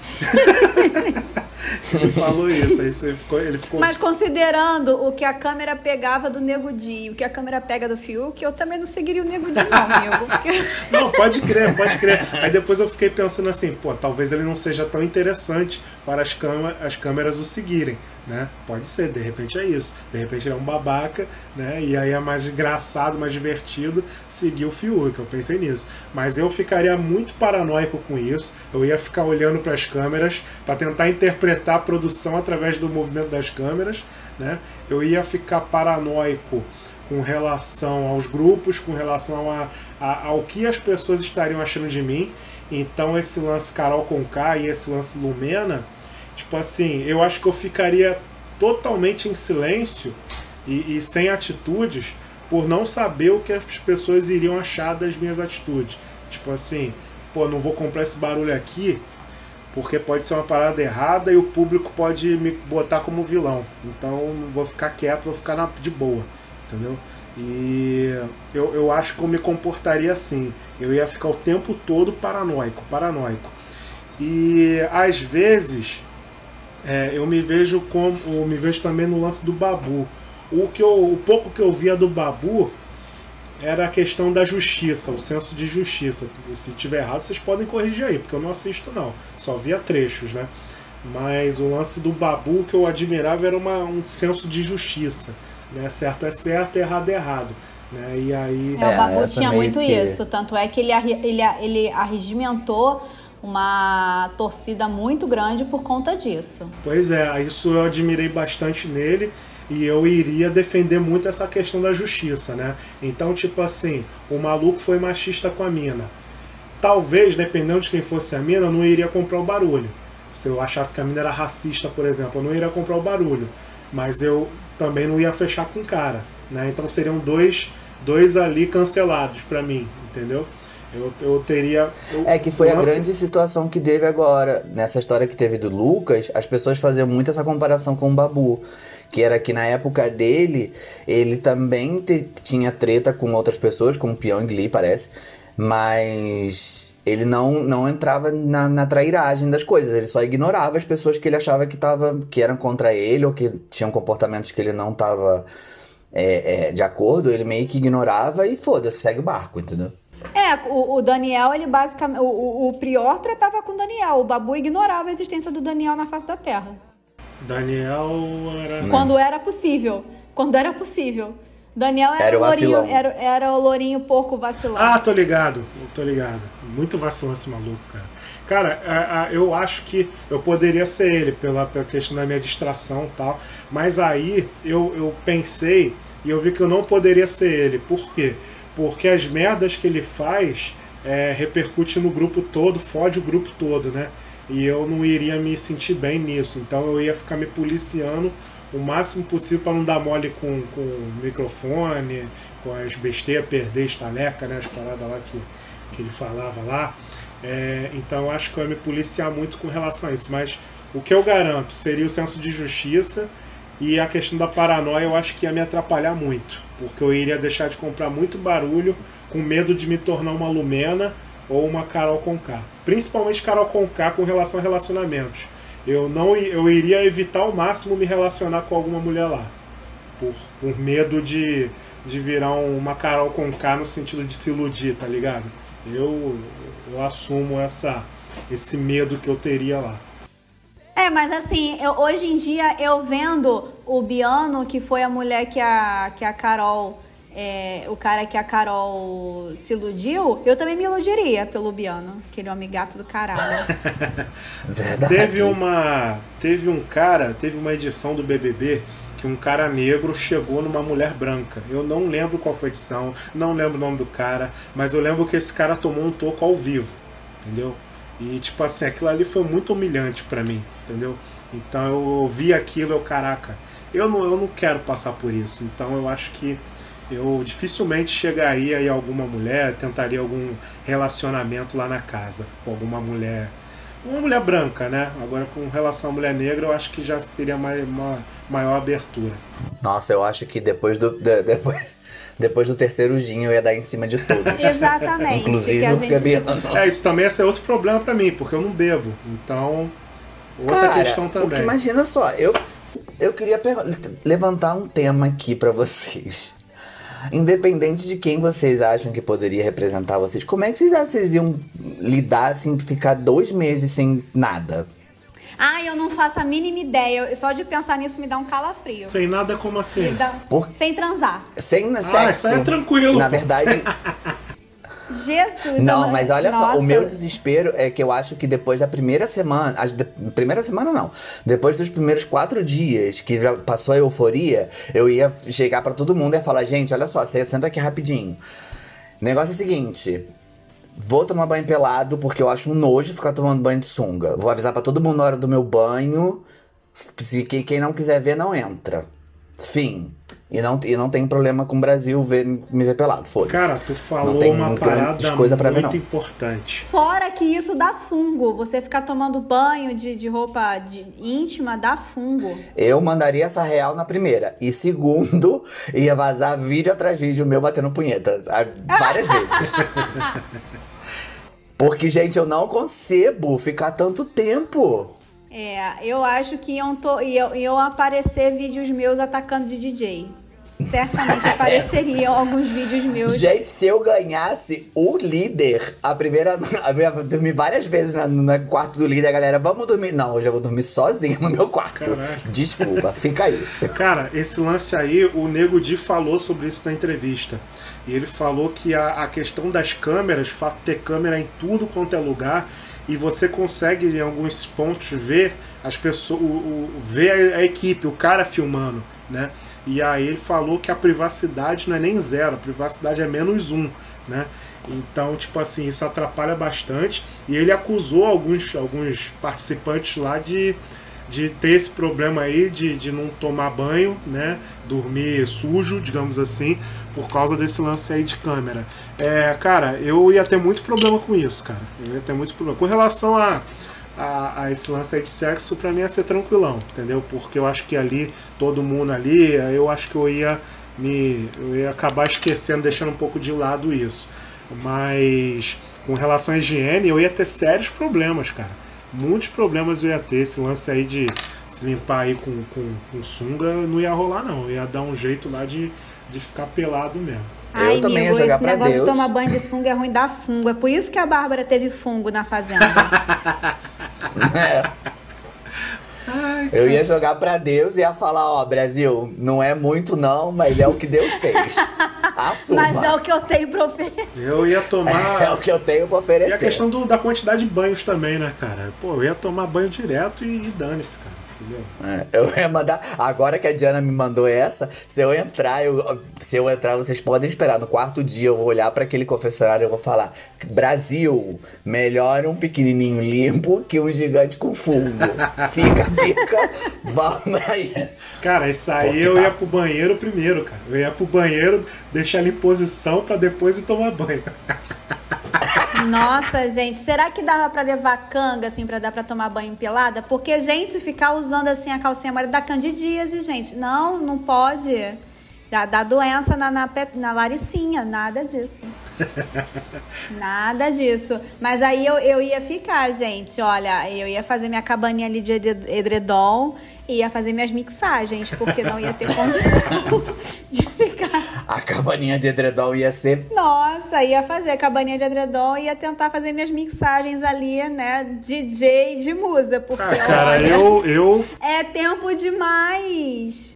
ele falou isso, aí você ficou, ele ficou. Mas considerando o que a câmera pegava do Nego Di e o que a câmera pega do Fiuk, eu também não seguiria o Nego Di não, amigo. Porque... Não, pode crer, pode crer. Aí depois eu fiquei pensando assim, pô, talvez ele não seja tão interessante para as, as câmeras o seguirem, né? Pode ser, de repente é isso. De repente ele é um babaca, né? E aí é mais engraçado, mais divertido seguir o Fiuk, eu pensei nisso. Mas eu ficaria muito paranoico com isso. Eu ia ficar olhando para as câmeras para tentar interpretar a produção através do movimento das câmeras, né? Eu ia ficar paranoico com relação aos grupos, com relação a, a- ao que as pessoas estariam achando de mim. Então esse lance Carol Conká e esse lance Lumena, tipo assim, eu acho que eu ficaria totalmente em silêncio e, e sem atitudes por não saber o que as pessoas iriam achar das minhas atitudes. Tipo assim, pô, não vou comprar esse barulho aqui porque pode ser uma parada errada e o público pode me botar como vilão. Então vou ficar quieto, vou ficar na- de boa, entendeu? E eu, eu acho que eu me comportaria assim. Eu ia ficar o tempo todo paranoico, paranoico. E às vezes é, eu me vejo como. Eu me vejo também no lance do Babu. O, que eu, o pouco que eu via do Babu era a questão da justiça, o senso de justiça. Se tiver errado, vocês podem corrigir aí, porque eu não assisto não. Só via trechos, né? Mas o lance do Babu que eu admirava era uma, um senso de justiça. Né? Certo é certo, errado é errado. Né? E aí. É, o É, Babu essa tinha muito que- isso. Tanto é que ele, ele, ele arregimentou uma torcida muito grande por conta disso. Pois é, isso eu admirei bastante nele e eu iria defender muito essa questão da justiça, né? Então, tipo assim, o maluco foi machista com a mina. Talvez, dependendo de quem fosse a mina, eu não iria comprar o barulho. Se eu achasse que a mina era racista, por exemplo, eu não iria comprar o barulho. Mas eu também não ia fechar com o cara, né? Então seriam dois, dois ali cancelados pra mim, entendeu? Eu, eu teria. eu- É que foi a grande situação que teve agora. Nessa história que teve do Lucas, as pessoas faziam muito essa comparação com o Babu. Que era que na época dele, ele também te- tinha treta com outras pessoas, com o Pyong Lee, parece. Mas ele não, não entrava na, na trairagem das coisas, ele só ignorava as pessoas que ele achava que, tava, que eram contra ele ou que tinham comportamentos que ele não tava é, é, de acordo, ele meio que ignorava e foda-se, segue o barco, entendeu? É, o, o Daniel, ele basicamente. O, o, o Prior tratava com o Daniel. O Babu ignorava a existência do Daniel na face da Terra. Daniel era. Quando era possível. Quando era possível. Daniel era, Era o o lourinho, era, era o lourinho porco vacilão. Ah, tô ligado, tô ligado. Muito vacilão esse maluco, cara. Cara, a- a- eu acho que eu poderia ser ele, pela, pela questão da minha distração e tal. Mas aí eu, eu pensei e eu vi que eu não poderia ser ele. Por quê? Porque as merdas que ele faz é, repercute no grupo todo, fode o grupo todo, né? E eu não iria me sentir bem nisso. Então eu ia ficar me policiando o máximo possível para não dar mole com, com o microfone, com as besteiras, perder estaleca, né? As paradas lá que, que ele falava lá. É, então acho que eu ia me policiar muito com relação a isso. Mas o que eu garanto seria o senso de justiça e a questão da paranoia eu acho que ia me atrapalhar muito. Porque eu iria deixar de comprar muito barulho com medo de me tornar uma Lumena ou uma Carol Conká. Principalmente Carol Conká com relação a relacionamentos. Eu não eu iria evitar ao máximo me relacionar com alguma mulher lá. Por, por medo de, de virar um- uma Carol Conká no sentido de se iludir, tá ligado? Eu, eu assumo essa, esse medo que eu teria lá. É, mas assim, eu- hoje em dia eu vendo o Biano, que foi a mulher que a, que a Carol. é, o cara que a Carol se iludiu, eu também me iludiria pelo Biano, aquele homem gato do caralho. Verdade. Teve uma. Teve um cara, teve uma edição do BBB que um cara negro chegou numa mulher branca. Eu não lembro qual foi a edição, não lembro o nome do cara, mas eu lembro que esse cara tomou um toco ao vivo, entendeu? E tipo assim, aquilo ali foi muito humilhante pra mim, entendeu? Então eu ouvi aquilo, eu, caraca, eu não, eu não quero passar por isso. Então eu acho que eu dificilmente chegaria em alguma mulher, tentaria algum relacionamento lá na casa com alguma mulher uma mulher branca, né? Agora com relação à mulher negra, eu acho que já teria mais, uma maior abertura. Nossa, eu acho que depois do, de- depois, depois do terceiro gin eu ia dar em cima de todos. Exatamente. Inclusive que a gente Gabriel. É, isso também esse é outro problema pra mim, porque eu não bebo. Então, outra Cara, questão Porque também. imagina só, eu, eu queria levantar um tema aqui pra vocês. Independente de quem vocês acham que poderia representar vocês, como é que vocês acham que vocês iam lidar assim, ficar dois meses sem nada? Ah, eu não faço a mínima ideia. Eu- Só de pensar nisso me dá um calafrio. Sem nada como assim. Dá- Por- Sem transar. Sem Ah, sexo. isso aí é tranquilo. Na verdade, Jesus. Não, mas olha só, Nossa. o meu desespero é que eu acho que depois da primeira semana, de- primeira semana não, depois dos primeiros quatro dias que já passou a euforia, eu ia chegar pra todo mundo e ia falar, gente, olha só, senta aqui rapidinho. O negócio é o seguinte, vou tomar banho pelado porque eu acho um nojo ficar tomando banho de sunga. Vou avisar pra todo mundo na hora do meu banho, se quem, quem não quiser ver não entra. Fim. E não, e não tem problema com o Brasil ver, me ver pelado, foda-se. Cara, tu falou uma parada coisa pra ver, muito não. importante. Fora que isso dá fungo. Você ficar tomando banho de, de roupa de- íntima dá fungo. Eu mandaria essa real na primeira. E segundo, ia vazar vídeo atrás de vídeo meu batendo punheta. Várias vezes. Porque, gente, eu não concebo ficar tanto tempo. É, eu acho que iam, to, iam, iam aparecer vídeos meus atacando de DJ. Certamente apareceriam alguns vídeos meus. Gente, se eu ganhasse o líder, a primeira. Eu ia dormir várias vezes na- no quarto do líder, a galera, vamos dormir. Não, hoje eu vou dormir sozinha no meu quarto. Caraca. Desculpa, fica aí. Cara, esse lance aí, o Nego Di falou sobre isso na entrevista. E ele falou que a, a questão das câmeras, o fato de ter câmera em tudo quanto é lugar, e você consegue em alguns pontos ver as pessoas, o, o- ver a, equipe, o cara filmando, né? E aí ele falou que a privacidade não é nem zero, a privacidade é menos um, né? Então, tipo assim, isso atrapalha bastante. E ele acusou alguns, alguns participantes lá de, de ter esse problema aí de, de não tomar banho, né? Dormir sujo, digamos assim, por causa desse lance aí de câmera. É, cara, eu ia ter muito problema com isso, cara. Eu ia ter muito problema. Com relação a, a, a esse lance aí de sexo, pra mim ia ser tranquilão, entendeu? Porque eu acho que ali, todo mundo ali, eu acho que eu ia me. Eu ia acabar esquecendo, deixando um pouco de lado isso. Mas com relação à higiene, eu ia ter sérios problemas, cara. Muitos problemas eu ia ter. Esse lance aí de se limpar aí com, com, com sunga não ia rolar, não. Eu ia dar um jeito lá de, de ficar pelado mesmo. Eu Ai, também ia amigo, jogar esse pra negócio Deus. de tomar banho de sunga é ruim da fungo. É por isso que a Bárbara teve fungo na fazenda. É. Eu ia jogar pra Deus e ia falar, ó, Brasil, não é muito não, mas é o que Deus fez. Assuma. Mas é o que eu tenho pra oferecer. Eu ia tomar. É o que eu tenho pra oferecer. E a questão do- da quantidade de banhos também, né, cara? Pô, eu ia tomar banho direto e, e dane-se, cara. É, eu ia mandar. Agora que a Diana me mandou essa, se eu entrar, eu, se eu entrar, vocês podem esperar. No quarto dia eu vou olhar pra aquele confessionário e eu vou falar: Brasil, melhor um pequenininho limpo que um gigante com fungo. Fica a dica. Vamos aí. Cara, isso aí eu ia pro banheiro primeiro, cara. Eu ia pro banheiro, deixar ele em posição pra depois ir tomar banho. Nossa, gente, será que dava pra levar canga, assim, pra dar pra tomar banho pelada? Porque, gente, ficar usando, assim, a calcinha amarela dá candidíase, gente. Não, não pode. Dá, dá doença na, na, na laricinha, nada disso. Nada disso. Mas aí eu, eu ia ficar, gente, olha, eu ia fazer minha cabaninha ali de ed- edredom, ia fazer minhas mixagens, porque não ia ter condição de ficar... A cabaninha de edredom ia ser. Nossa, ia fazer a cabaninha de edredom e ia tentar fazer minhas mixagens ali, né? DJ de musa, porque Ah, cara, olha, eu, eu. é tempo demais.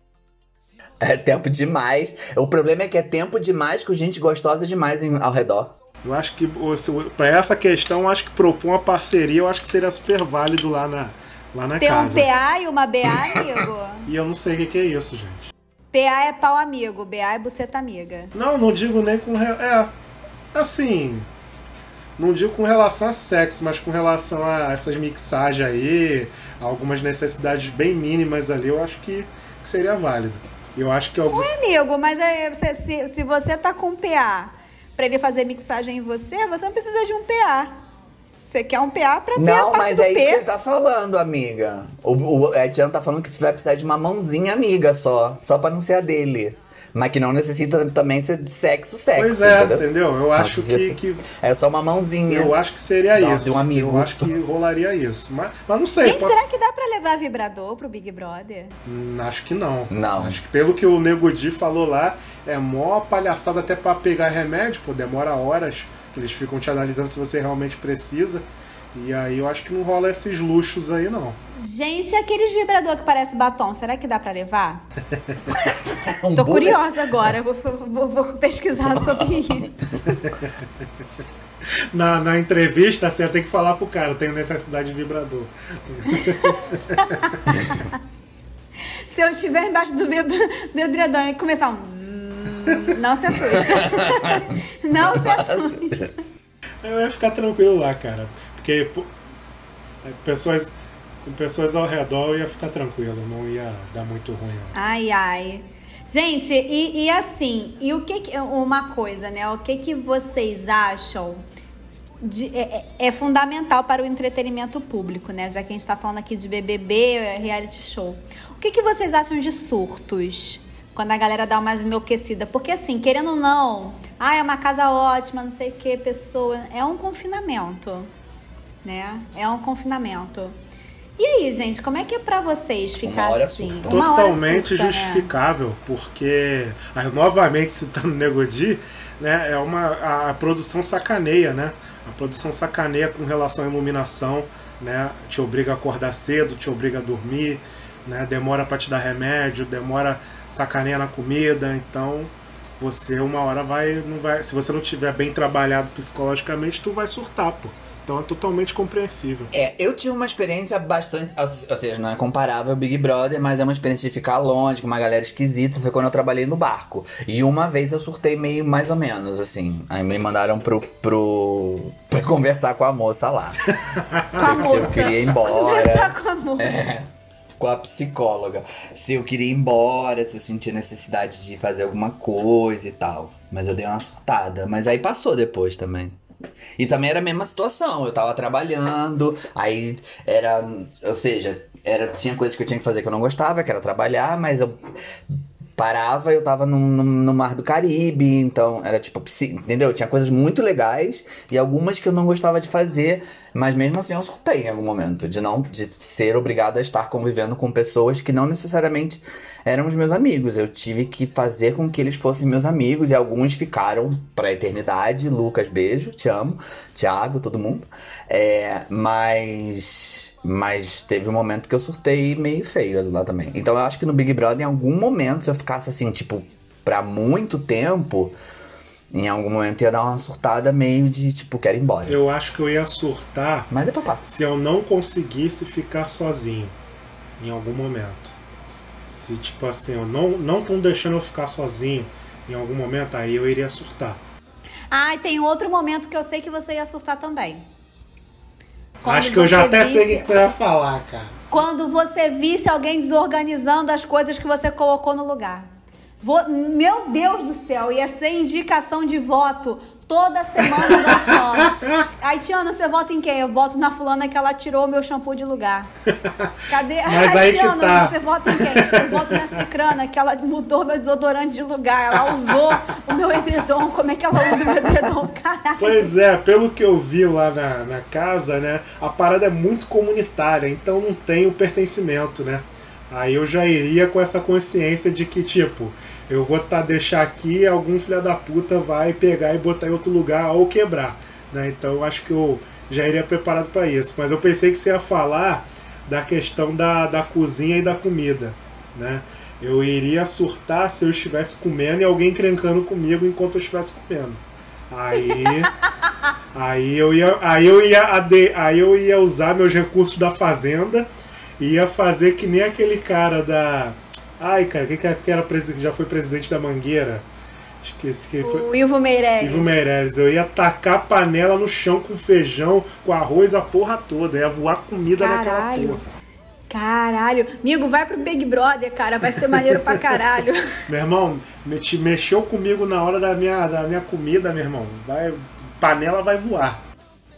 É tempo demais. O problema é que é tempo demais com gente gostosa demais em- ao redor. Eu acho que para essa questão, eu acho que propor uma parceria, eu acho que seria super válido lá na, lá na Ter um casa. PA e uma BA, amigo. E eu não sei o que, que é isso, gente. PA é pau amigo, BA é buceta amiga. Não, não digo nem com. re- É. Assim. Não digo com relação a sexo, mas com relação a essas mixagens aí, algumas necessidades bem mínimas ali, eu acho que, seria válido. Eu acho que algum. Amigo, mas é, você- se, se você tá com um PA pra ele fazer mixagem em você, você não precisa de um PA. Você quer um PA pra ter a Não, parte mas do é isso que P. ele tá falando, amiga. O, o, a tá falando que você vai precisar de uma mãozinha amiga só. Só pra não ser a dele. Mas que não necessita também ser de sexo, sexo. Pois é, entendeu? entendeu? Eu acho que, que É só uma mãozinha. Eu acho que seria Dá- isso. de um amigo. Eu acho que rolaria isso. Mas, mas não sei, posso- será que dá pra levar vibrador pro Big Brother? Hum, acho que não. Não. Acho que pelo que o Nego Di falou lá, é mó palhaçada até pra pegar remédio, pô, demora horas, eles ficam te analisando se você realmente precisa. E aí eu acho que não rola esses luxos aí, não. Gente, e aqueles vibrador que parece batom, será que dá pra levar? Um Tô bullet. curiosa agora, vou, vou- vou pesquisar sobre isso. Na, na entrevista, você tem que falar pro cara, eu tenho necessidade de vibrador. Se eu estiver embaixo do, vibra- do edredom e começar um zzz, não se assusta. Não se assusta. Eu ia ficar tranquilo lá, cara. Porque é, pessoas, com pessoas ao redor eu ia ficar tranquilo, não ia dar muito ruim. Ai, ai. Gente, e, e assim, e o que, que uma coisa, né? O que que vocês acham de- é, é- é fundamental para o entretenimento público, né? Já que a gente está falando aqui de BBB, é reality show. O que, que vocês acham de surtos? Quando a galera dá umas enlouquecida. Porque assim, querendo ou não, ah, é uma casa ótima, não sei o que, pessoa. É um confinamento, né? É um confinamento. E aí, gente, como é que é pra vocês ficar hora assim? surta. Uma hora Totalmente surta, né? justificável, porque, aí, novamente citando o Nego Di, né, é uma, a, a produção sacaneia, né? A produção sacaneia com relação à iluminação, né? Te obriga a acordar cedo, te obriga a dormir, né? Demora pra te dar remédio, demora sacaneia na comida, então você uma hora vai, não vai, se você não tiver bem trabalhado psicologicamente, tu vai surtar, pô. Então é totalmente compreensível. É, eu tive uma experiência bastante. Ou seja, não é comparável ao Big Brother, mas é uma experiência de ficar longe, com uma galera esquisita. Foi quando eu trabalhei no barco. E uma vez eu surtei meio mais ou menos, assim. Aí me mandaram pro. pro pra conversar com a moça lá. Com a se, se eu moça. queria ir embora. Conversar com a moça. É, com a psicóloga. Se eu queria ir embora, se eu sentia necessidade de fazer alguma coisa e tal. Mas eu dei uma surtada. Mas aí passou depois também. E também era a mesma situação. Eu tava trabalhando, aí era. Ou seja, era, tinha coisas que eu tinha que fazer que eu não gostava, que era trabalhar, mas eu parava, eu tava no, no, no Mar do Caribe, então era tipo, entendeu? Tinha coisas muito legais e algumas que eu não gostava de fazer, mas mesmo assim eu surtei em algum momento, de não de ser obrigado a estar convivendo com pessoas que não necessariamente eram os meus amigos. Eu tive que fazer com que eles fossem meus amigos e alguns ficaram pra eternidade. Lucas, beijo, te amo. Thiago, todo mundo. É, mas. Mas teve um momento que eu surtei meio feio lá também. Então eu acho que no Big Brother, em algum momento, se eu ficasse assim, tipo, pra muito tempo, em algum momento ia dar uma surtada meio de, tipo, quero ir embora. Eu acho que eu ia surtar Mas depois passa. se eu não conseguisse ficar sozinho em algum momento. Se tipo assim, eu não não estão deixando eu ficar sozinho em algum momento, aí eu iria surtar. Ah, e tem outro momento que eu sei que você ia surtar também. Quando Acho que eu já você até sei o visse- que você vai falar, cara. Quando você visse alguém desorganizando as coisas que você colocou no lugar. Vou- Meu Deus do céu, ia ser indicação de voto toda semana da Tiana. Aí, Tiana, você vota em quem? Eu voto na fulana que ela tirou o meu shampoo de lugar. Cadê? Mas aí que Tiana, tá. você vota em quem? Eu voto na Cicrana, que ela mudou meu desodorante de lugar. Ela usou o meu edredom. Como é que ela usa o meu edredom? Caralho. Pois é, pelo que eu vi lá na, na casa, né? A parada é muito comunitária, então não tem o pertencimento, né? Aí eu já iria com essa consciência de que, tipo, eu vou tá, deixar aqui, algum filho da puta vai pegar e botar em outro lugar ou quebrar, né? Então eu acho que eu já iria preparado para isso. Mas eu pensei que você ia falar da questão da, da cozinha e da comida, né? Eu iria surtar se eu estivesse comendo e alguém crencando comigo enquanto eu estivesse comendo. Aí, aí eu ia, aí eu ia, aí eu ia usar meus recursos da fazenda e ia fazer que nem aquele cara da, ai cara, quem que é- que era que já foi presidente da Mangueira? Esqueci quem foi. O Ivo Meirelles. Ivo Meirelles, eu ia tacar a panela no chão com feijão, com arroz, a porra toda. Ia voar comida naquela Caralho. porra. Caralho. Amigo, vai pro Big Brother, cara. Vai ser maneiro pra caralho. Meu irmão, te mexeu comigo na hora da minha, da minha comida, meu irmão. Vai, panela vai voar.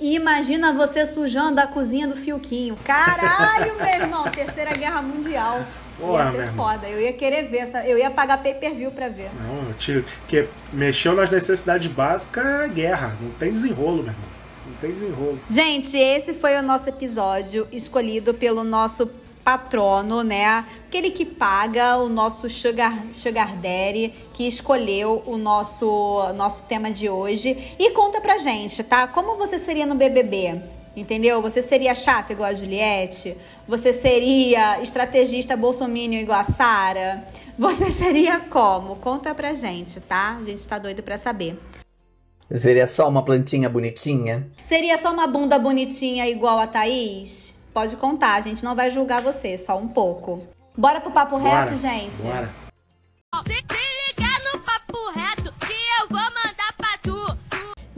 E imagina você sujando a cozinha do Fiuquinho. Caralho, meu irmão. Terceira Guerra Mundial. Porra, ia ser irmão. foda. Eu ia querer ver essa. Eu ia pagar pay per view pra ver. Não, te, que mexeu nas necessidades básicas, é guerra. Não tem desenrolo, meu irmão. Não tem desenrolo. Gente, esse foi o nosso episódio escolhido pelo nosso patrono, né? Aquele que paga o nosso Sugar, Sugar Daddy, que escolheu o nosso, nosso tema de hoje. E conta pra gente, tá? Como você seria no BBB? Entendeu? Você seria chata igual a Juliette? Você seria estrategista bolsominion igual a Sara? Você seria como? Conta pra gente, tá? A gente tá doido pra saber. Seria só uma plantinha bonitinha? Seria só uma bunda bonitinha igual a Thaís? Pode contar, a gente não vai julgar você, só um pouco. Bora pro papo Bora, reto, gente? Bora.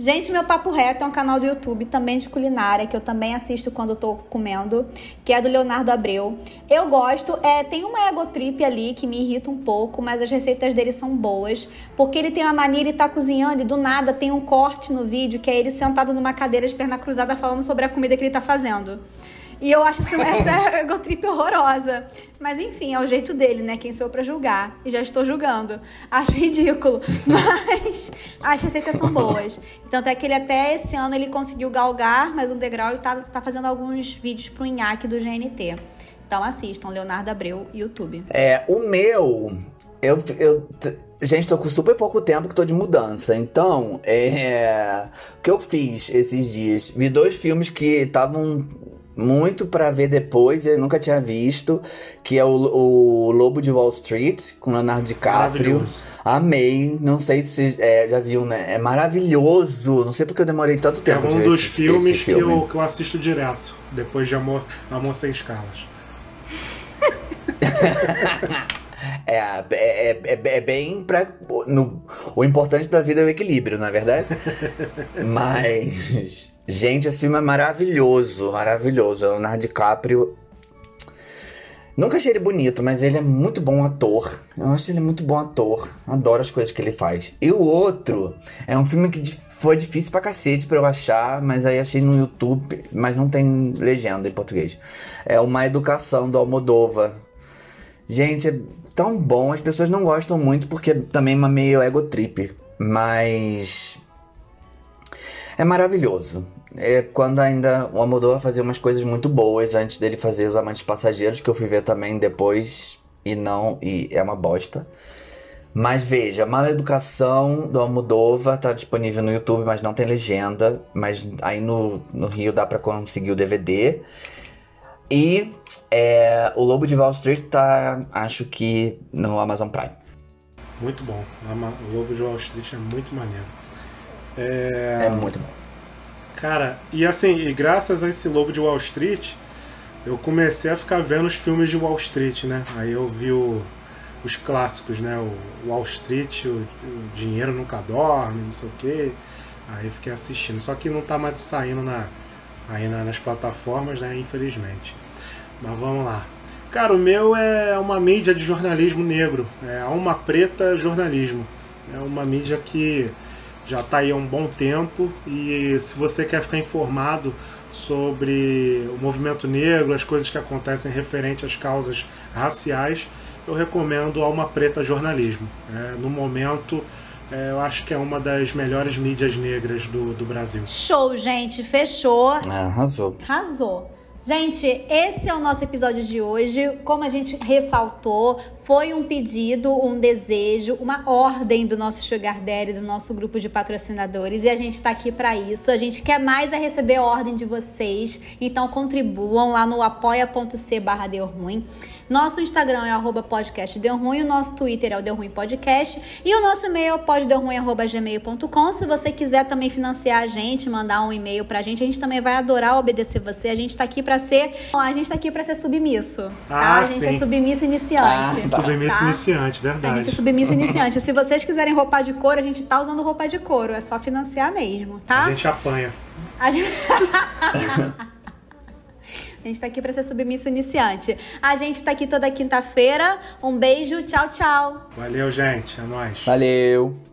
Gente, meu Papo Reto é um canal do YouTube também de culinária, que eu também assisto quando tô comendo, que é do Leonardo Abreu. Eu gosto, é, tem uma egotrip ali que me irrita um pouco, mas as receitas dele são boas, porque ele tem uma mania, ele tá cozinhando e do nada tem um corte no vídeo, que é ele sentado numa cadeira de perna cruzada falando sobre a comida que ele tá fazendo. E eu acho isso, essa egotrip horrorosa. Mas enfim, é o jeito dele, né? Quem sou pra julgar? E já estou julgando. Acho ridículo. Mas as receitas são boas. Tanto é que ele até esse ano ele conseguiu galgar mais um degrau e tá, tá fazendo alguns vídeos pro Inhaque do GNT. Então assistam, Leonardo Abreu, YouTube. É, o meu. Eu, eu, gente, tô com super pouco tempo que tô de mudança. Então, é. O que eu fiz esses dias? Vi dois filmes que estavam muito pra ver depois, eu nunca tinha visto. Que é o, o Lobo de Wall Street, com Leonardo DiCaprio. Amei. Não sei se é, já viu, né? É maravilhoso. Não sei porque eu demorei tanto É tempo de um dos esse, filmes esse que, filme. eu, que eu assisto direto, depois de Amor, Amor Sem Escalas. É, é, é, é- é bem pra. No, o importante da vida é o equilíbrio, não é verdade? Mas. Gente, esse filme é maravilhoso, maravilhoso. Leonardo DiCaprio. Nunca achei ele bonito, mas ele é muito bom ator. Eu acho ele muito bom ator. Adoro as coisas que ele faz. E o outro é um filme que foi difícil pra cacete pra eu achar, mas aí achei no YouTube, mas não tem legenda em português. É Uma Educação do Almodova. Gente, é- tão bom. As pessoas não gostam muito porque também é meio ego trip. Mas. É maravilhoso. É quando ainda o Almodóvar fazia umas coisas muito boas antes dele fazer Os Amantes Passageiros, que eu fui ver também depois e não. E é uma bosta. Mas veja, Mala Educação do Almodóvar tá disponível no YouTube, mas não tem legenda. Mas aí no, no Rio dá pra conseguir o DVD. E é, o Lobo de Wall Street tá, acho que, no Amazon Prime. Muito bom. O Lobo de Wall Street é muito maneiro. É, É muito bom. Cara, e assim, e graças a esse Lobo de Wall Street, eu comecei a ficar vendo os filmes de Wall Street, né? Aí eu vi o- os clássicos, né? O Wall Street, o, o Dinheiro Nunca Dorme, não sei o quê. Aí fiquei assistindo. Só que não tá mais saindo na, aí na- nas plataformas, né? Infelizmente. Mas vamos lá. Cara, o meu é uma mídia de jornalismo negro. É Alma Preta Jornalismo. É uma mídia que já está aí há um bom tempo e se você quer ficar informado sobre o movimento negro, as coisas que acontecem referente às causas raciais, eu recomendo Alma Preta Jornalismo. É, no momento, é, eu acho que é uma das melhores mídias negras do, do Brasil. Show, gente. Fechou. Arrasou. Arrasou. Gente, esse é o nosso episódio de hoje. Como a gente ressaltou, foi um pedido, um desejo, uma ordem do nosso Sugar Daddy, do nosso grupo de patrocinadores, e a gente tá aqui para isso. A gente quer mais é receber a ordem de vocês, então contribuam lá no apoia.c barra deu ruim. Nosso Instagram é arroba podcast deu ruim, o nosso Twitter é o deu ruim podcast e o nosso e-mail é poddeuruim.gmail.com. Se você quiser também financiar a gente, mandar um e-mail pra gente, a gente também vai adorar obedecer você. A gente tá aqui pra ser, a gente tá aqui para ser submisso, tá? Ah, a gente é sim. submisso iniciante. Ah, tá. Submisso Tá? iniciante, A gente verdade. é submisso iniciante. Se vocês quiserem roupa de couro, a gente tá usando roupa de couro. É só financiar mesmo, tá? A gente apanha. A gente... A gente tá aqui pra ser submisso iniciante. A gente tá aqui toda quinta-feira. Um beijo, tchau, tchau. Valeu, gente. É nóis. Valeu.